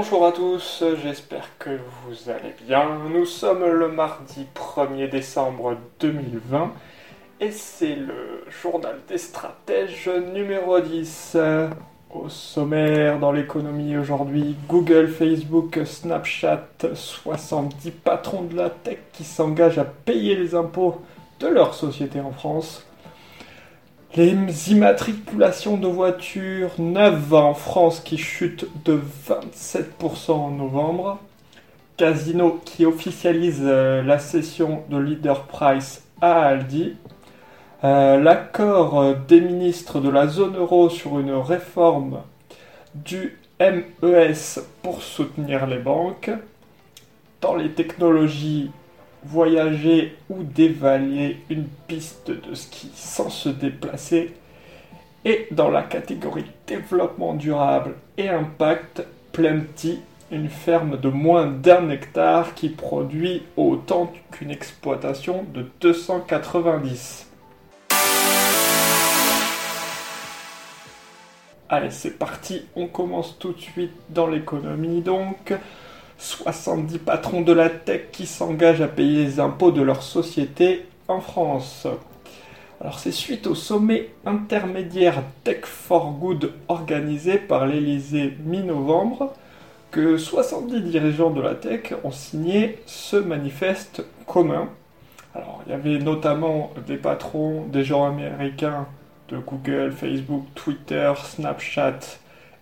Bonjour à tous, j'espère que vous allez bien. Nous sommes le mardi 1er décembre 2020 et c'est le journal des stratèges numéro 10. Au sommaire dans l'économie aujourd'hui, Google, Facebook, Snapchat, 70 patrons de la tech qui s'engagent à payer les impôts de leur société en France. Les immatriculations de voitures neuves en France qui chutent de 27% en novembre. Casino qui officialise euh, la cession de Leader Price à Aldi. Euh, l'accord des ministres de la zone euro sur une réforme du MES pour soutenir les banques. Dans les technologies, voyager ou dévaler une piste de ski sans se déplacer. Et dans la catégorie développement durable et impact, Plenty, une ferme de moins d'un hectare qui produit autant qu'une exploitation de 290. Allez, c'est parti, on commence tout de suite dans l'économie donc. 70 patrons de la tech qui s'engagent à payer les impôts de leur société en France. Alors c'est suite au sommet intermédiaire Tech for Good organisé par l'Elysée mi-novembre que 70 dirigeants de la tech ont signé ce manifeste commun. Alors il y avait notamment des patrons, des gens américains de Google, Facebook, Twitter, Snapchat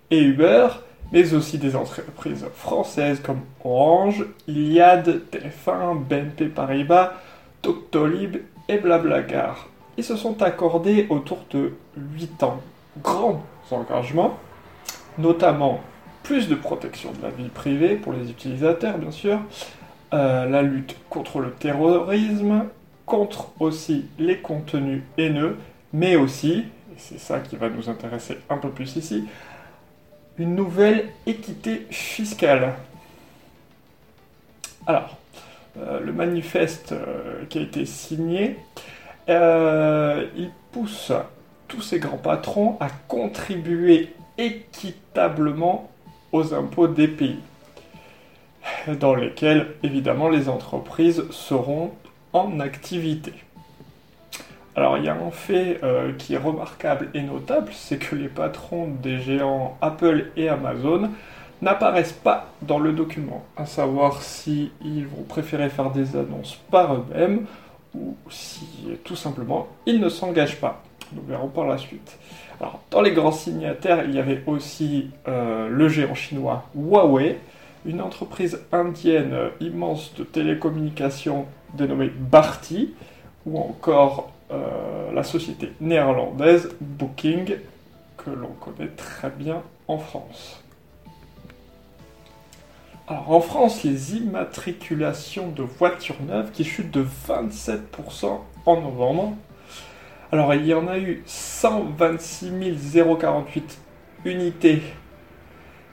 et Uber, mais aussi des entreprises françaises comme Orange, Iliad, TF1, BNP Paribas, Doctolib et Blablacar. Ils se sont accordés autour de 8 ans. Grands engagements, notamment plus de protection de la vie privée pour les utilisateurs, bien sûr, euh, la lutte contre le terrorisme, contre aussi les contenus haineux, mais aussi, et c'est ça qui va nous intéresser un peu plus ici, une nouvelle équité fiscale. Alors, euh, le manifeste euh, qui a été signé, euh, il pousse tous ces grands patrons à contribuer équitablement aux impôts des pays, dans lesquels évidemment les entreprises seront en activité. Alors il y a un fait euh, qui est remarquable et notable, c'est que les patrons des géants Apple et Amazon n'apparaissent pas dans le document, à savoir si vont préférer faire des annonces par eux-mêmes ou si tout simplement ils ne s'engagent pas. Nous verrons par la suite. Alors, dans les grands signataires, il y avait aussi euh, le géant chinois Huawei, une entreprise indienne immense de télécommunications dénommée Bharti, ou encore euh, la société néerlandaise Booking, que l'on connaît très bien en France. Alors en France, les immatriculations de voitures neuves qui chutent de 27% en novembre. Alors il y en a eu 126 048 unités,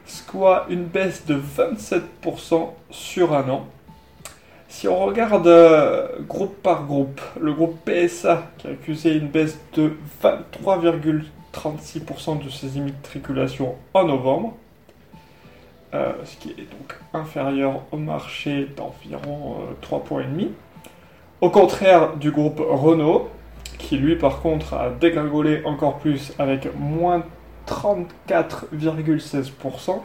soit une baisse de 27% sur un an. Si on regarde euh, groupe par groupe, le groupe PSA qui a accusé une baisse de 23,36% de ses immatriculations en novembre, euh, ce qui est donc inférieur au marché d'environ 3 euh, points et demi. Au contraire du groupe Renault, qui lui par contre a dégringolé encore plus avec moins 34,16%.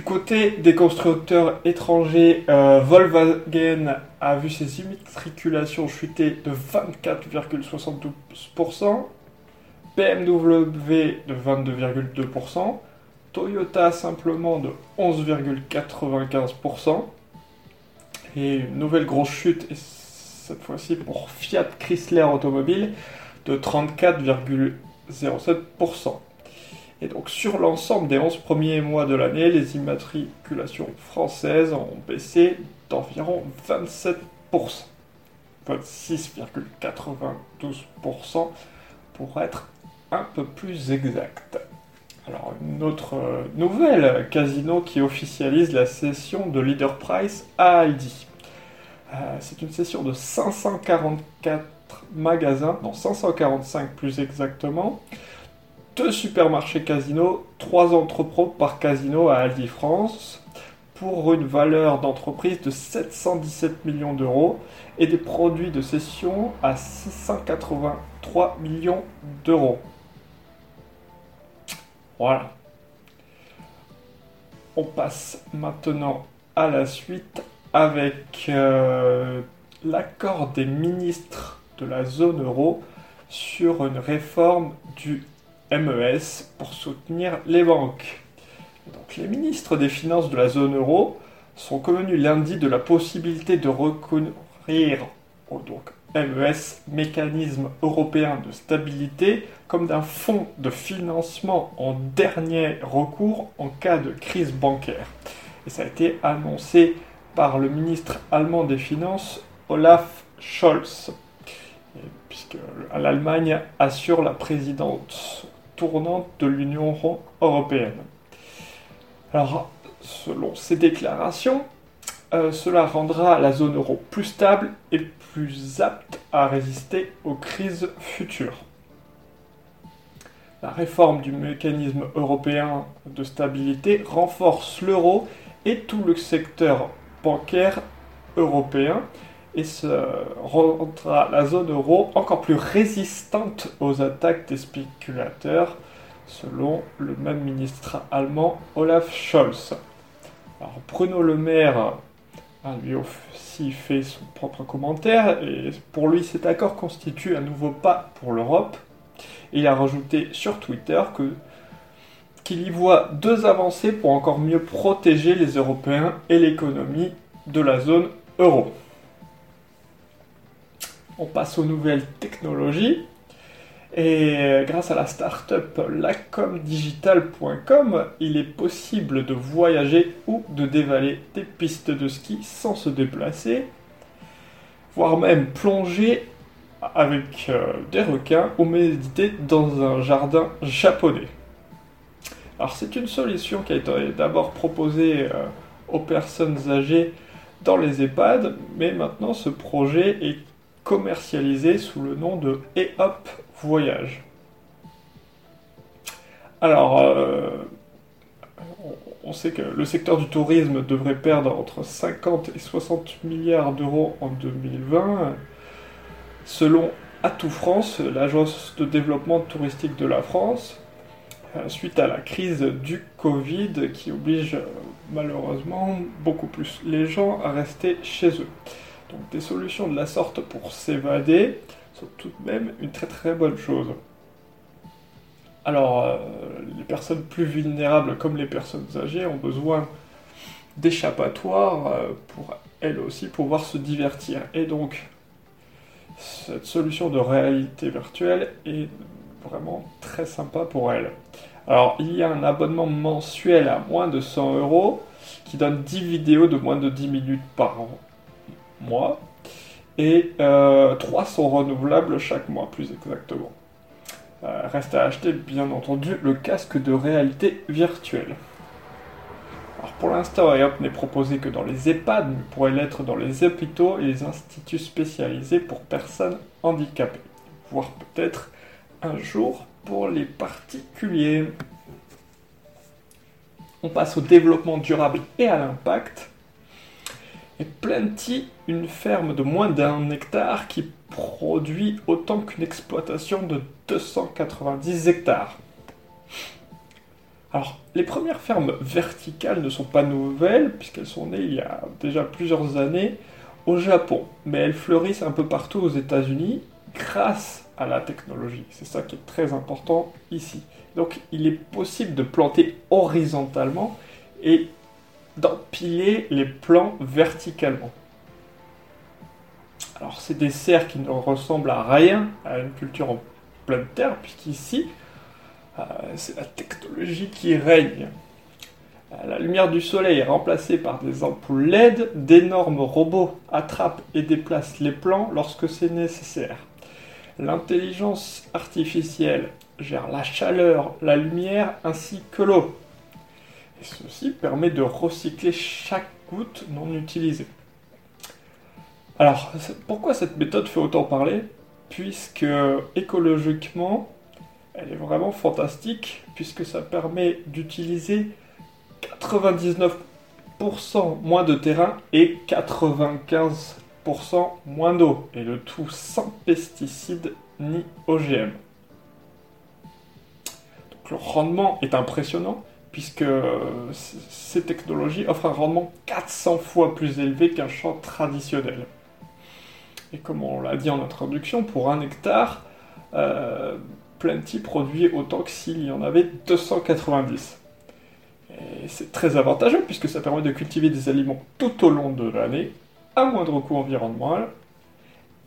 Du côté des constructeurs étrangers, euh, Volkswagen a vu ses immatriculations chuter de 24,72%, BMW de 22,2%, Toyota simplement de 11,95%, et une nouvelle grosse chute, cette fois-ci pour Fiat Chrysler Automobile, de 34,07%. Et donc sur l'ensemble des 11 premiers mois de l'année, les immatriculations françaises ont baissé d'environ 27%. 26,92% pour être un peu plus exact. Alors une autre euh, nouvelle, Casino qui officialise la session de Leader Price à Aldi. Euh, c'est une session de 544 magasins, non 545 plus exactement, deux supermarchés Casino, trois entrepôts par Casino à Aldi France, pour une valeur d'entreprise de 717 millions d'euros et des produits de cession à 683 millions d'euros. Voilà. On passe maintenant à la suite avec euh, l'accord des ministres de la zone euro sur une réforme du MES pour soutenir les banques. Les ministres des Finances de la zone euro sont convenus lundi de la possibilité de recourir au donc, MES, mécanisme européen de stabilité, comme d'un fonds de financement en dernier recours en cas de crise bancaire. Et ça a été annoncé par le ministre allemand des Finances, Olaf Scholz, puisque l'Allemagne assure la présidence de l'Union européenne. Alors, selon ces déclarations, euh, cela rendra la zone euro plus stable et plus apte à résister aux crises futures. La réforme du mécanisme européen de stabilité renforce l'euro et tout le secteur bancaire européen et se rendra la zone euro encore plus résistante aux attaques des spéculateurs, selon le même ministre allemand Olaf Scholz. Alors Bruno Le Maire a lui aussi fait son propre commentaire, et pour lui cet accord constitue un nouveau pas pour l'Europe. Il a rajouté sur Twitter que qu'il y voit deux avancées pour encore mieux protéger les Européens et l'économie de la zone euro. On passe aux nouvelles technologies. Et grâce à la startup lacomdigital.com, il est possible de voyager ou de dévaler des pistes de ski sans se déplacer, voire même plonger avec euh, des requins ou méditer dans un jardin japonais. Alors c'est une solution qui a été d'abord proposée euh, aux personnes âgées dans les EHPAD, mais maintenant ce projet est commercialisé sous le nom de EHOP Voyage. Alors, euh, on sait que le secteur du tourisme devrait perdre entre 50 et 60 milliards d'euros en 2020. Selon Atout France, l'agence de développement touristique de la France, euh, suite à la crise du Covid qui oblige euh, malheureusement beaucoup plus les gens à rester chez eux. Donc des solutions de la sorte pour s'évader sont tout de même une très très bonne chose. Alors, euh, les personnes plus vulnérables comme les personnes âgées ont besoin d'échappatoires euh, pour elles aussi pouvoir se divertir. Et donc, cette solution de réalité virtuelle est vraiment très sympa pour elles. Alors, il y a un abonnement mensuel à moins de 100 euros qui donne 10 vidéos de moins de 10 minutes par mois et euh, 3 sont renouvelables chaque mois, plus exactement. Euh, reste à acheter, bien entendu, le casque de réalité virtuelle. Alors pour l'instant, EOP n'est proposé que dans les EHPAD, mais pourrait l'être dans les hôpitaux et les instituts spécialisés pour personnes handicapées, voire peut-être un jour pour les particuliers. On passe au développement durable et à l'impact. Et Plenty, une ferme de moins d'un hectare qui produit autant qu'une exploitation de 290 hectares. Alors, les premières fermes verticales ne sont pas nouvelles, puisqu'elles sont nées il y a déjà plusieurs années au Japon, mais elles fleurissent un peu partout aux États-Unis grâce à la technologie. C'est ça qui est très important ici. Donc, il est possible de planter horizontalement et d'empiler les plants verticalement. Alors c'est des serres qui ne ressemblent à rien à une culture en pleine terre, puisqu'ici, Euh, c'est la technologie qui règne. Euh, la lumière du soleil est remplacée par des ampoules LED, d'énormes robots attrapent et déplacent les plans lorsque c'est nécessaire. L'intelligence artificielle gère la chaleur, la lumière ainsi que l'eau. Et ceci permet de recycler chaque goutte non utilisée. Alors, pourquoi cette méthode fait autant parler? Puisque écologiquement, elle est vraiment fantastique, puisque ça permet d'utiliser 99% moins de terrain et 95% moins d'eau, et le tout sans pesticides ni OGM. Donc le rendement est impressionnant, puisque ces technologies offrent un rendement 400 fois plus élevé qu'un champ traditionnel. Et comme on l'a dit en introduction, pour un hectare, euh, Plenty produit autant que s'il y en avait 290. Et c'est très avantageux puisque ça permet de cultiver des aliments tout au long de l'année, à moindre coût environnemental,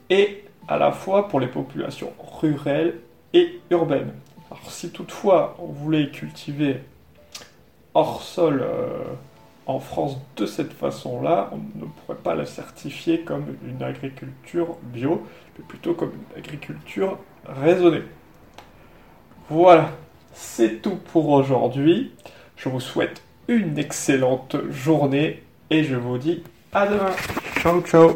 et à la fois pour les populations rurales et urbaines. Alors si toutefois on voulait cultiver hors sol euh, en France de cette façon-là, on ne pourrait pas la certifier comme une agriculture bio, mais plutôt comme une agriculture raisonnée. Voilà, c'est tout pour aujourd'hui. Je vous souhaite une excellente journée et je vous dis à demain. Ciao ciao